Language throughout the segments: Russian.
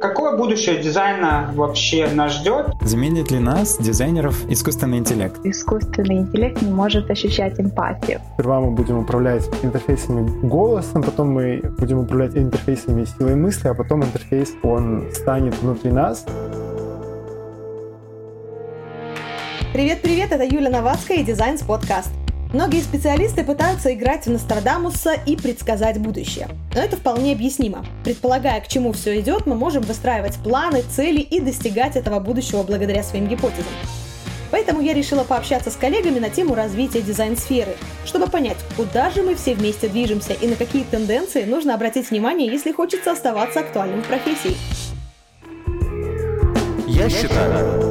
Какое будущее дизайна вообще нас ждет? Заменит ли нас, дизайнеров, искусственный интеллект? Искусственный интеллект не может ощущать эмпатию. Сперва мы будем управлять интерфейсами голосом, потом мы будем управлять интерфейсами силой мысли, а потом интерфейс, он станет внутри нас. Привет-привет, это Юля Новацкая и Дизайнс подкаст. Многие специалисты пытаются играть в Нострадамуса и предсказать будущее. Но это вполне объяснимо. Предполагая, к чему все идет, мы можем выстраивать планы, цели и достигать этого будущего благодаря своим гипотезам. Поэтому я решила пообщаться с коллегами на тему развития дизайн-сферы, чтобы понять, куда же мы все вместе движемся и на какие тенденции нужно обратить внимание, если хочется оставаться актуальным в профессии. Я считаю,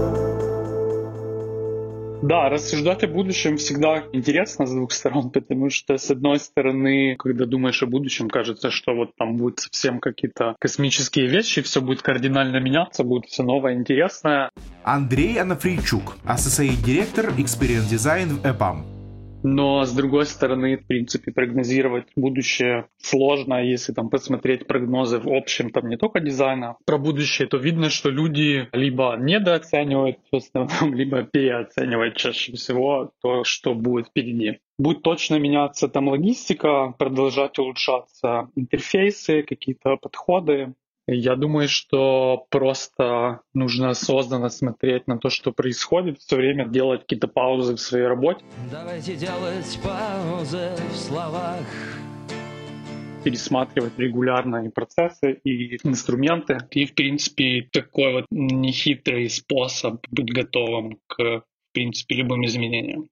да, рассуждать о будущем всегда интересно с двух сторон, потому что, с одной стороны, когда думаешь о будущем, кажется, что вот там будут совсем какие-то космические вещи, все будет кардинально меняться, будет все новое, интересное. Андрей Анафрийчук, Associate директор Experience Design в EPAM. Но, с другой стороны, в принципе, прогнозировать будущее сложно. Если там посмотреть прогнозы в общем, там не только дизайна про будущее, то видно, что люди либо недооценивают в основном, либо переоценивают чаще всего то, что будет впереди. Будет точно меняться там логистика, продолжать улучшаться интерфейсы, какие-то подходы, я думаю, что просто нужно осознанно смотреть на то, что происходит, все время делать какие-то паузы в своей работе. Давайте делать паузы в словах. Пересматривать регулярно и процессы, и инструменты. И, в принципе, такой вот нехитрый способ быть готовым к, в принципе, любым изменениям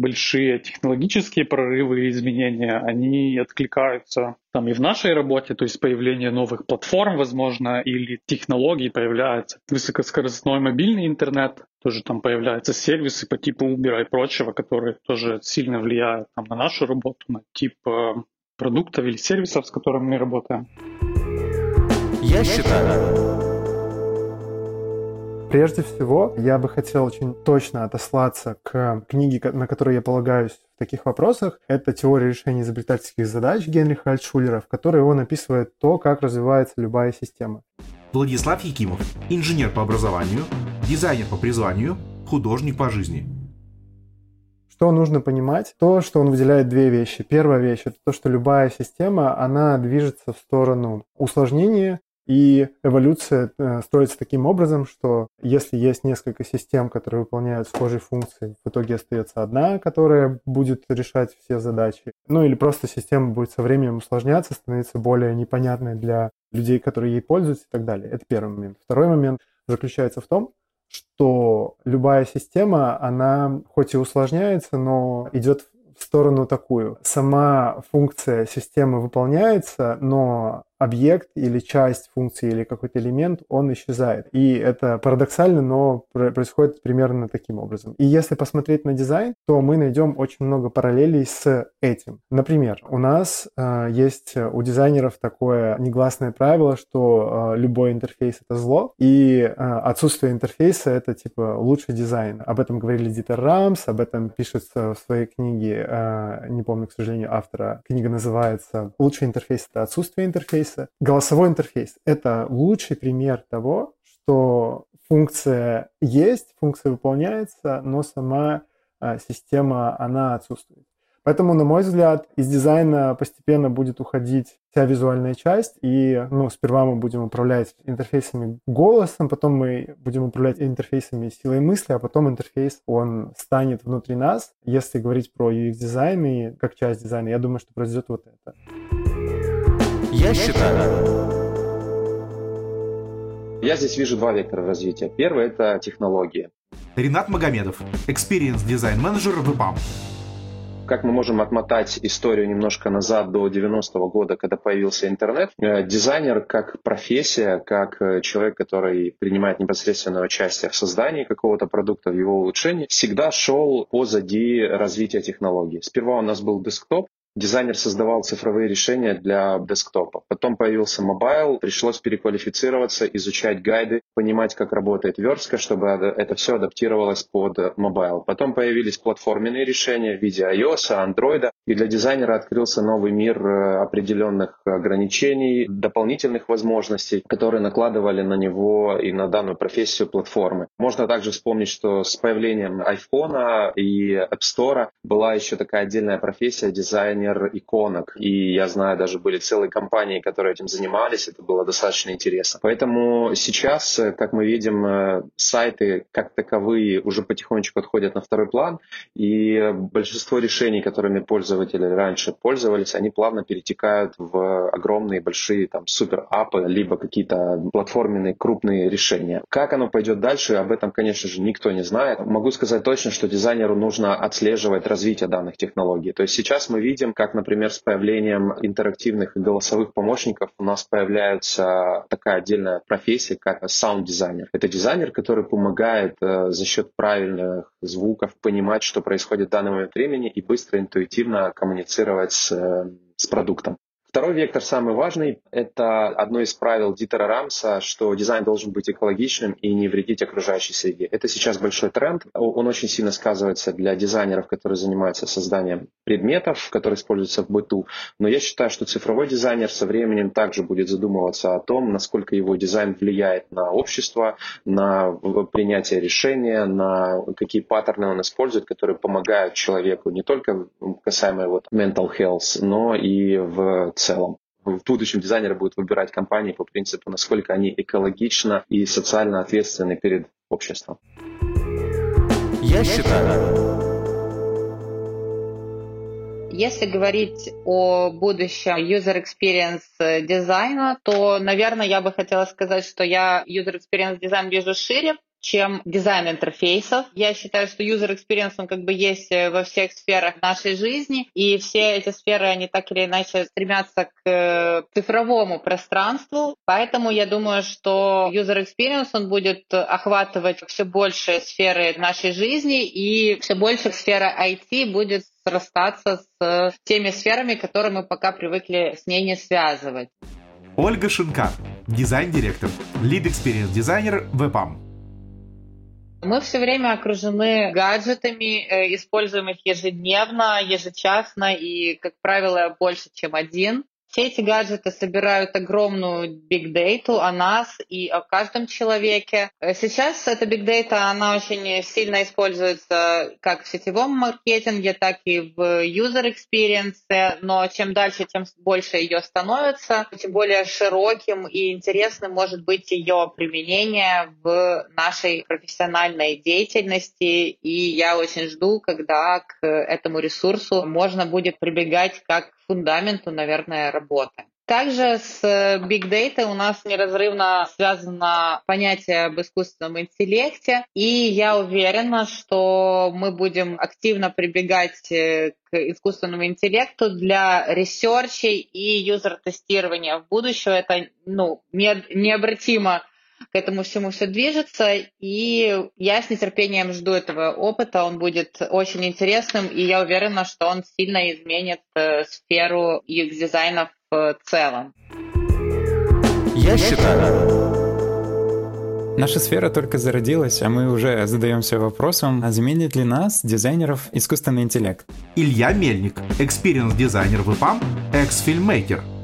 большие технологические прорывы и изменения, они откликаются там и в нашей работе, то есть появление новых платформ, возможно, или технологий появляется. Высокоскоростной мобильный интернет, тоже там появляются сервисы по типу Uber и прочего, которые тоже сильно влияют там, на нашу работу, на тип э, продуктов или сервисов, с которыми мы работаем. Я считаю, Прежде всего, я бы хотел очень точно отослаться к книге, на которой я полагаюсь в таких вопросах. Это «Теория решения изобретательских задач» Генриха Альтшулера, в которой он описывает то, как развивается любая система. Владислав Якимов, инженер по образованию, дизайнер по призванию, художник по жизни. Что нужно понимать? То, что он выделяет две вещи. Первая вещь – это то, что любая система, она движется в сторону усложнения и эволюция э, строится таким образом, что если есть несколько систем, которые выполняют схожие функции, в итоге остается одна, которая будет решать все задачи. Ну или просто система будет со временем усложняться, становиться более непонятной для людей, которые ей пользуются и так далее. Это первый момент. Второй момент заключается в том, что любая система, она хоть и усложняется, но идет в сторону такую. Сама функция системы выполняется, но объект или часть функции или какой-то элемент, он исчезает. И это парадоксально, но происходит примерно таким образом. И если посмотреть на дизайн, то мы найдем очень много параллелей с этим. Например, у нас э, есть у дизайнеров такое негласное правило, что э, любой интерфейс — это зло, и э, отсутствие интерфейса — это типа лучший дизайн. Об этом говорили Дитер Рамс, об этом пишется в своей книге, э, не помню, к сожалению, автора. Книга называется «Лучший интерфейс — это отсутствие интерфейса» интерфейса. Голосовой интерфейс — это лучший пример того, что функция есть, функция выполняется, но сама а, система, она отсутствует. Поэтому, на мой взгляд, из дизайна постепенно будет уходить вся визуальная часть, и ну, сперва мы будем управлять интерфейсами голосом, потом мы будем управлять интерфейсами силой мысли, а потом интерфейс, он станет внутри нас. Если говорить про UX-дизайн и как часть дизайна, я думаю, что произойдет вот это. Я считаю. Я здесь вижу два вектора развития. Первый – это технологии. Ренат Магомедов, Experience Design Manager в ИПАМ. Как мы можем отмотать историю немножко назад до 90-го года, когда появился интернет? Э, дизайнер как профессия, как э, человек, который принимает непосредственное участие в создании какого-то продукта, в его улучшении, всегда шел позади развития технологий. Сперва у нас был десктоп, Дизайнер создавал цифровые решения для десктопа. Потом появился mobile, пришлось переквалифицироваться, изучать гайды, понимать, как работает верстка, чтобы это все адаптировалось под mobile. Потом появились платформенные решения в виде iOS, Android, и для дизайнера открылся новый мир э, определенных ограничений, дополнительных возможностей, которые накладывали на него и на данную профессию платформы. Можно также вспомнить, что с появлением iPhone и App Store была еще такая отдельная профессия дизайнер иконок. И я знаю, даже были целые компании, которые этим занимались. Это было достаточно интересно. Поэтому сейчас, как мы видим, э, сайты как таковые уже потихонечку отходят на второй план. И большинство решений, которыми пользователи раньше пользовались, они плавно перетекают в огромные большие там супер-апы, либо какие-то платформенные крупные решения. Как оно пойдет дальше, об этом, конечно же, никто не знает. Могу сказать точно, что дизайнеру нужно отслеживать развитие данных технологий. То есть сейчас мы видим, как, например, с появлением интерактивных и голосовых помощников у нас появляется такая отдельная профессия, как саунд-дизайнер. Это дизайнер, который помогает э, за счет правильных звуков понимать, что происходит в данный момент времени и быстро, интуитивно коммуницировать с, э, с продуктом. Второй вектор, самый важный, это одно из правил Дитера Рамса, что дизайн должен быть экологичным и не вредить окружающей среде. Это сейчас большой тренд. Он очень сильно сказывается для дизайнеров, которые занимаются созданием предметов, которые используются в быту. Но я считаю, что цифровой дизайнер со временем также будет задумываться о том, насколько его дизайн влияет на общество, на принятие решения, на какие паттерны он использует, которые помогают человеку не только касаемо вот mental health, но и в целом. В будущем дизайнеры будут выбирать компании по принципу, насколько они экологично и социально ответственны перед обществом. Я считаю, если говорить о будущем user experience дизайна, то, наверное, я бы хотела сказать, что я user experience дизайн вижу шире, чем дизайн интерфейсов. Я считаю, что user experience, он как бы есть э, во всех сферах нашей жизни, и все эти сферы, они так или иначе стремятся к э, цифровому пространству, поэтому я думаю, что user experience, он будет охватывать все больше сферы нашей жизни, и все больше сфера IT будет срастаться с теми сферами, которые мы пока привыкли с ней не связывать. Ольга Шинкар, дизайн-директор, lead experience-дизайнер в EPAM. Мы все время окружены гаджетами, э, используем их ежедневно, ежечасно и, как правило, больше, чем один. Все эти гаджеты собирают огромную data о нас и о каждом человеке. Сейчас эта data, она очень сильно используется как в сетевом маркетинге, так и в user experience, но чем дальше, тем больше ее становится, тем более широким и интересным может быть ее применение в нашей профессиональной деятельности. И я очень жду, когда к этому ресурсу можно будет прибегать как фундаменту, наверное, работы. Также с э, Big Data у нас неразрывно связано понятие об искусственном интеллекте, и я уверена, что мы будем активно прибегать э, к искусственному интеллекту для ресерчей и user-тестирования в будущем. Это ну, необратимо к этому всему все движется, и я с нетерпением жду этого опыта, он будет очень интересным, и я уверена, что он сильно изменит э, сферу UX-дизайна в целом. Я считаю, Наша сфера только зародилась, а мы уже задаемся вопросом, а заменит ли нас, дизайнеров, искусственный интеллект? Илья Мельник, experience-дизайнер в EPAM, экс-фильммейкер –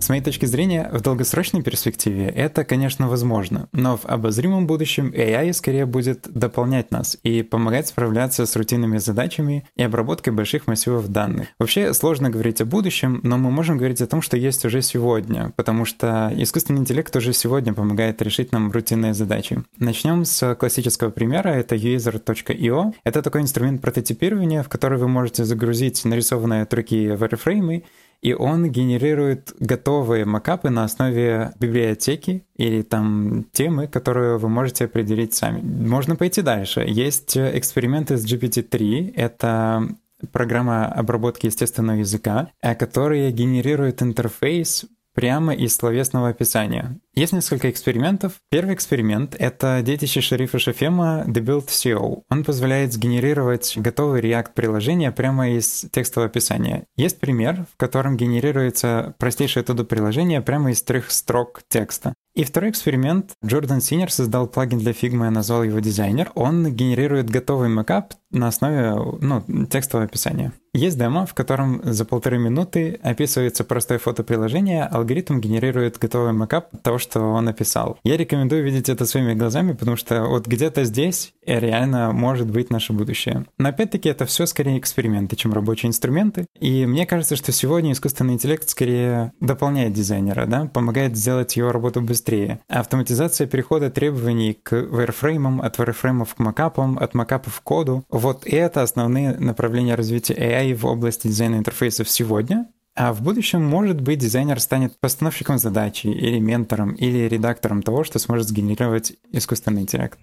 с моей точки зрения, в долгосрочной перспективе это, конечно, возможно, но в обозримом будущем AI скорее будет дополнять нас и помогать справляться с рутинными задачами и обработкой больших массивов данных. Вообще сложно говорить о будущем, но мы можем говорить о том, что есть уже сегодня, потому что искусственный интеллект уже сегодня помогает решить нам рутинные задачи. Начнем с классического примера, это Uizard.io. Это такой инструмент прототипирования, в который вы можете загрузить нарисованные от руки wireframe и он генерирует готовые макапы на основе библиотеки или там темы, которую вы можете определить сами. Можно пойти дальше. Есть эксперименты с GPT-3. Это программа обработки естественного языка, э, которая генерирует интерфейс прямо из словесного описания. Есть несколько экспериментов. Первый эксперимент — это детище шерифа Шафема The Build CO. Он позволяет сгенерировать готовый React-приложение прямо из текстового описания. Есть пример, в котором генерируется простейшее туду приложение прямо из трех строк текста. И второй эксперимент. Джордан Синер создал плагин для Figma и назвал его дизайнер. Он генерирует готовый макап на основе ну, текстового описания. Есть демо, в котором за полторы минуты описывается простое фото приложения, алгоритм генерирует готовый макап того, что он описал. Я рекомендую видеть это своими глазами, потому что вот где-то здесь реально может быть наше будущее. Но опять-таки это все скорее эксперименты, чем рабочие инструменты. И мне кажется, что сегодня искусственный интеллект скорее дополняет дизайнера, да, помогает сделать его работу быстрее. Автоматизация перехода требований к wireframe, от wireframe к макапам, от макапов к коду. Вот это основные направления развития AI в области дизайна интерфейсов сегодня. А в будущем, может быть, дизайнер станет постановщиком задачи, или ментором, или редактором того, что сможет сгенерировать искусственный интеллект.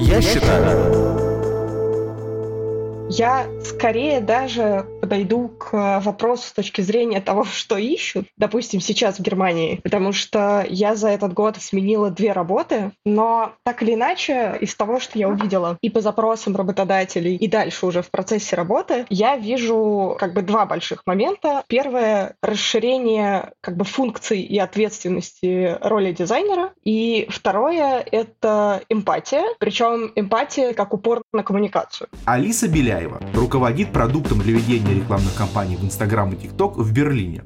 Я считаю, я скорее даже подойду к вопросу с точки зрения того, что ищут, допустим, сейчас в Германии, потому что я за этот год сменила две работы, но так или иначе, из того, что я увидела и по запросам работодателей, и дальше уже в процессе работы, я вижу как бы два больших момента. Первое — расширение как бы функций и ответственности роли дизайнера, и второе — это эмпатия, причем эмпатия как упор на коммуникацию. Алиса Беляева Беляева руководит продуктом для ведения рекламных кампаний в Инстаграм и ТикТок в Берлине.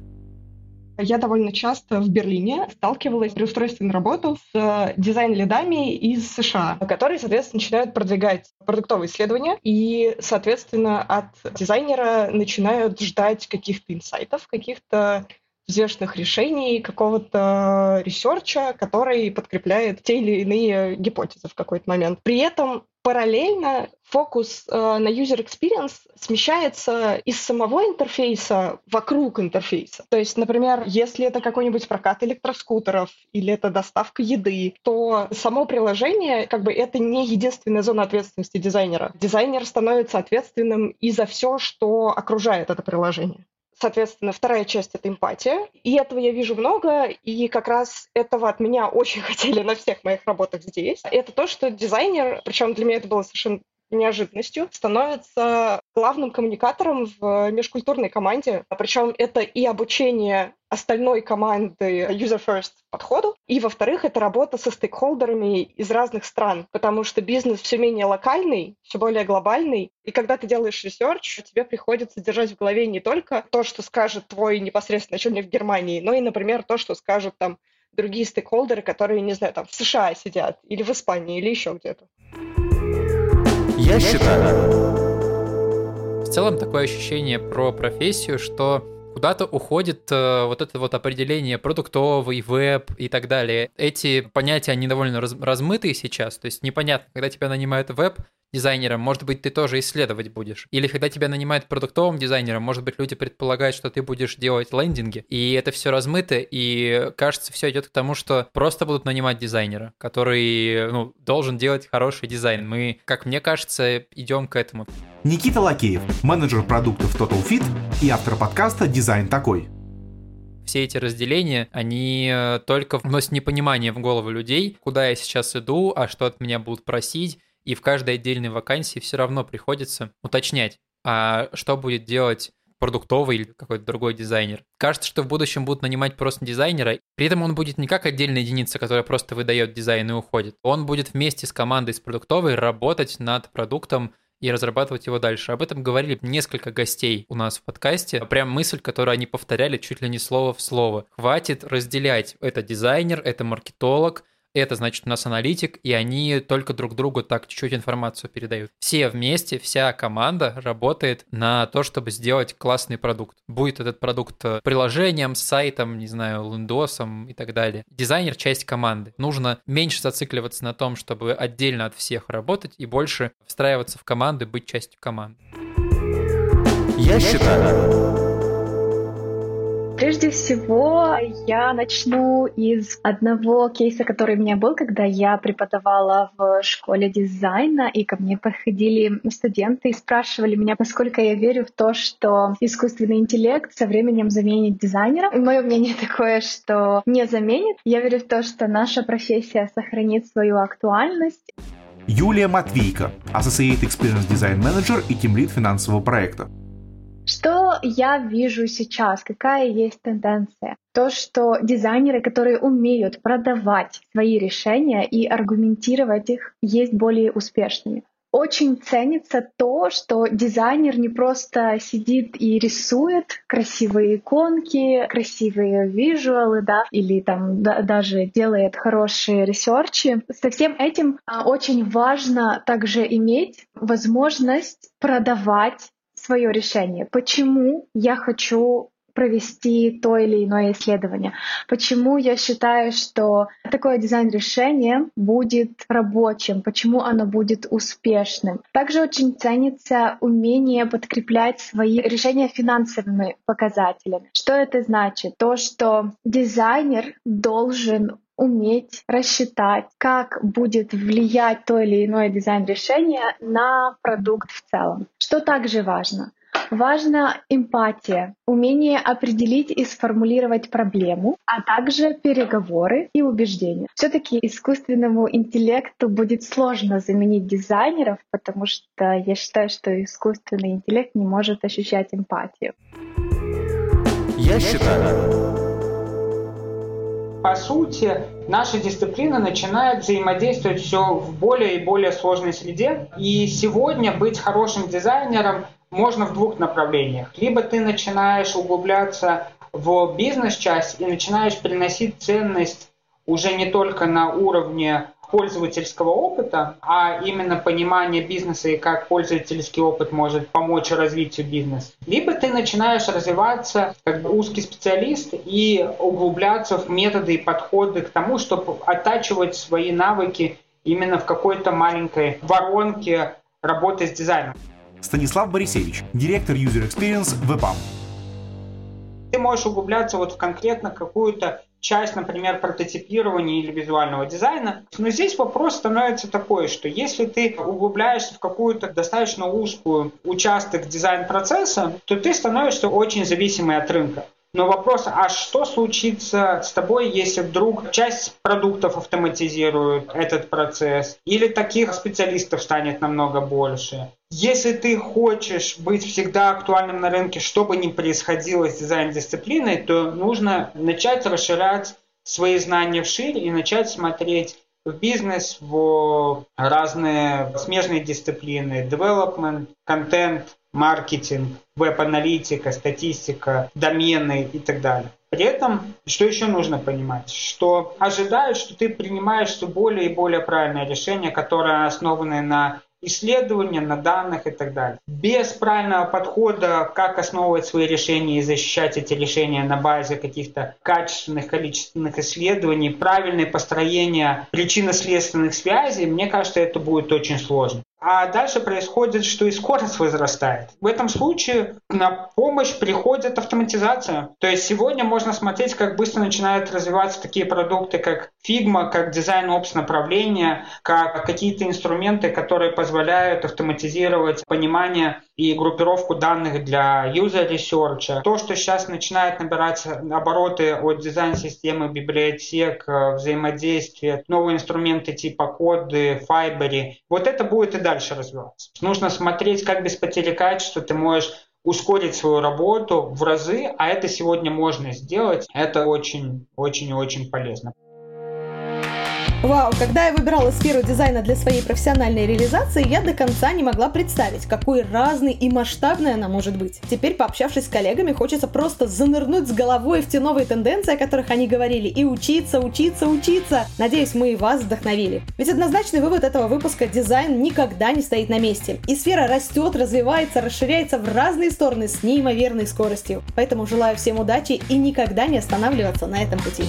Я довольно часто в Берлине сталкивалась при устройстве на работу с э, дизайн-лидами из США, которые, соответственно, начинают продвигать продуктовые исследования и, соответственно, от дизайнера начинают ждать каких-то инсайтов, каких-то взвешенных решений, какого-то ресерча, который подкрепляет те или иные гипотезы в какой-то момент. При этом параллельно фокус э, на user experience смещается из самого интерфейса вокруг интерфейса. То есть, например, если это какой-нибудь прокат электроскутеров или это доставка еды, то само приложение, как бы это не единственная зона ответственности дизайнера. Дизайнер становится ответственным и за все, что окружает это приложение. Соответственно, вторая часть — это эмпатия. И этого я вижу много, и как раз этого от меня очень хотели на всех моих работах здесь. Это то, что дизайнер, причем для меня это было совершенно неожиданностью, становится главным коммуникатором в межкультурной команде. Причем это и обучение остальной команды user first подходу, и, во-вторых, это работа со стейкхолдерами из разных стран, потому что бизнес все менее локальный, все более глобальный, и когда ты делаешь research, тебе приходится держать в голове не только то, что скажет твой непосредственно начальник в Германии, но и, например, то, что скажут там другие стейкхолдеры, которые, не знаю, там в США сидят, или в Испании, или еще где-то. Я считаю. В целом такое ощущение про профессию, что куда-то уходит э, вот это вот определение продуктовый, веб и так далее. Эти понятия, они довольно раз, размытые сейчас, то есть непонятно, когда тебя нанимают веб, дизайнером, может быть, ты тоже исследовать будешь. Или когда тебя нанимают продуктовым дизайнером, может быть, люди предполагают, что ты будешь делать лендинги, и это все размыто, и кажется, все идет к тому, что просто будут нанимать дизайнера, который ну, должен делать хороший дизайн. Мы, как мне кажется, идем к этому. Никита Лакеев, менеджер продуктов Total Fit и автор подкаста «Дизайн такой» все эти разделения, они э, только вносят непонимание в голову людей, куда я сейчас иду, а что от меня будут просить, и в каждой отдельной вакансии все равно приходится уточнять, а что будет делать продуктовый или какой-то другой дизайнер. Кажется, что в будущем будут нанимать просто дизайнера, при этом он будет не как отдельная единица, которая просто выдает дизайн и уходит. Он будет вместе с командой с продуктовой работать над продуктом и разрабатывать его дальше. Об этом говорили несколько гостей у нас в подкасте. Прям мысль, которую они повторяли чуть ли не слово в слово. Хватит разделять. Это дизайнер, это маркетолог, это значит у нас аналитик, и они только друг другу так чуть-чуть информацию передают. Все вместе, вся команда работает на то, чтобы сделать классный продукт. Будет этот продукт э, приложением, сайтом, не знаю, лендосом и так далее. Дизайнер — часть команды. Нужно меньше зацикливаться на том, чтобы отдельно от всех работать, и больше встраиваться в команды, быть частью команды. Я считаю, Прежде всего, я начну из одного кейса, который у меня был, когда я преподавала в школе дизайна, и ко мне подходили студенты и спрашивали меня, насколько я верю в то, что искусственный интеллект со временем заменит дизайнера. И мое мнение такое, что не заменит. Я верю в то, что наша профессия сохранит свою актуальность. Юлия Матвейко, Associate Experience Design Manager и тимлид финансового проекта. Что я вижу сейчас? Какая есть тенденция? То, что дизайнеры, которые умеют продавать свои решения и аргументировать их, есть более успешными. Очень ценится то, что дизайнер не просто сидит и рисует красивые иконки, красивые визуалы, да, или там да, даже делает хорошие ресерчи. Со всем этим а, очень важно также иметь возможность продавать свое решение. Почему я хочу провести то или иное исследование. Почему я считаю, что такое дизайн-решение будет рабочим, почему оно будет успешным. Также очень ценится умение подкреплять свои решения финансовыми показателями. Что это значит? То, что дизайнер должен уметь рассчитать, как будет влиять то или иное дизайн-решение на продукт в целом. Что также важно? Важна эмпатия, умение определить и сформулировать проблему, а также переговоры и убеждения. Все-таки искусственному интеллекту будет сложно заменить дизайнеров, потому что я считаю, что искусственный интеллект не может ощущать эмпатию. Я считаю, по сути, наша дисциплина начинает взаимодействовать все в более и более сложной среде. И сегодня быть хорошим дизайнером можно в двух направлениях. Либо ты начинаешь углубляться в бизнес-часть и начинаешь приносить ценность уже не только на уровне пользовательского опыта, а именно понимание бизнеса и как пользовательский опыт может помочь развитию бизнеса. Либо ты начинаешь развиваться как узкий специалист и углубляться в методы и подходы к тому, чтобы оттачивать свои навыки именно в какой-то маленькой воронке работы с дизайном. Станислав Борисевич, директор User Experience WebAm. Ты можешь углубляться вот в конкретно какую-то часть, например, прототипирования или визуального дизайна. Но здесь вопрос становится такой, что если ты углубляешься в какую-то достаточно узкую участок дизайн-процесса, то ты становишься очень зависимый от рынка. Но вопрос, а что случится с тобой, если вдруг часть продуктов автоматизирует этот процесс, или таких специалистов станет намного больше? Если ты хочешь быть всегда актуальным на рынке, что бы ни происходило с дизайн-дисциплиной, то нужно начать расширять свои знания вширь и начать смотреть в бизнес, в разные смежные дисциплины, development, контент, маркетинг, веб-аналитика, статистика, домены и так далее. При этом, что еще нужно понимать, что ожидают, что ты принимаешь все более и более правильное решение, которое основано на исследования, на данных и так далее. Без правильного подхода, как основывать свои решения и защищать эти решения на базе каких-то качественных, количественных исследований, правильное построение причинно-следственных связей, мне кажется, это будет очень сложно. А дальше происходит, что и скорость возрастает. В этом случае на помощь приходит автоматизация. То есть сегодня можно смотреть, как быстро начинают развиваться такие продукты, как Figma, как дизайн опс направления, как какие-то инструменты, которые позволяют автоматизировать понимание и группировку данных для user research. То, что сейчас начинает набирать обороты от дизайн-системы, библиотек, э, взаимодействия, новые инструменты типа коды, Fiber, вот это будет и дальше развиваться. Нужно смотреть, как без потери качества ты можешь ускорить свою работу в разы, а это сегодня можно сделать. Это очень-очень-очень полезно. Вау, когда я выбирала сферу дизайна для своей профессиональной реализации, я до конца не могла представить, какой разной и масштабной она может быть. Теперь, пообщавшись с коллегами, хочется просто занырнуть с головой в те новые тенденции, о которых они говорили, и учиться, учиться, учиться. Надеюсь, мы и вас вдохновили. Ведь однозначный вывод этого выпуска – дизайн никогда не стоит на месте. И сфера растет, развивается, расширяется в разные стороны с неимоверной скоростью. Поэтому желаю всем удачи и никогда не останавливаться на этом пути.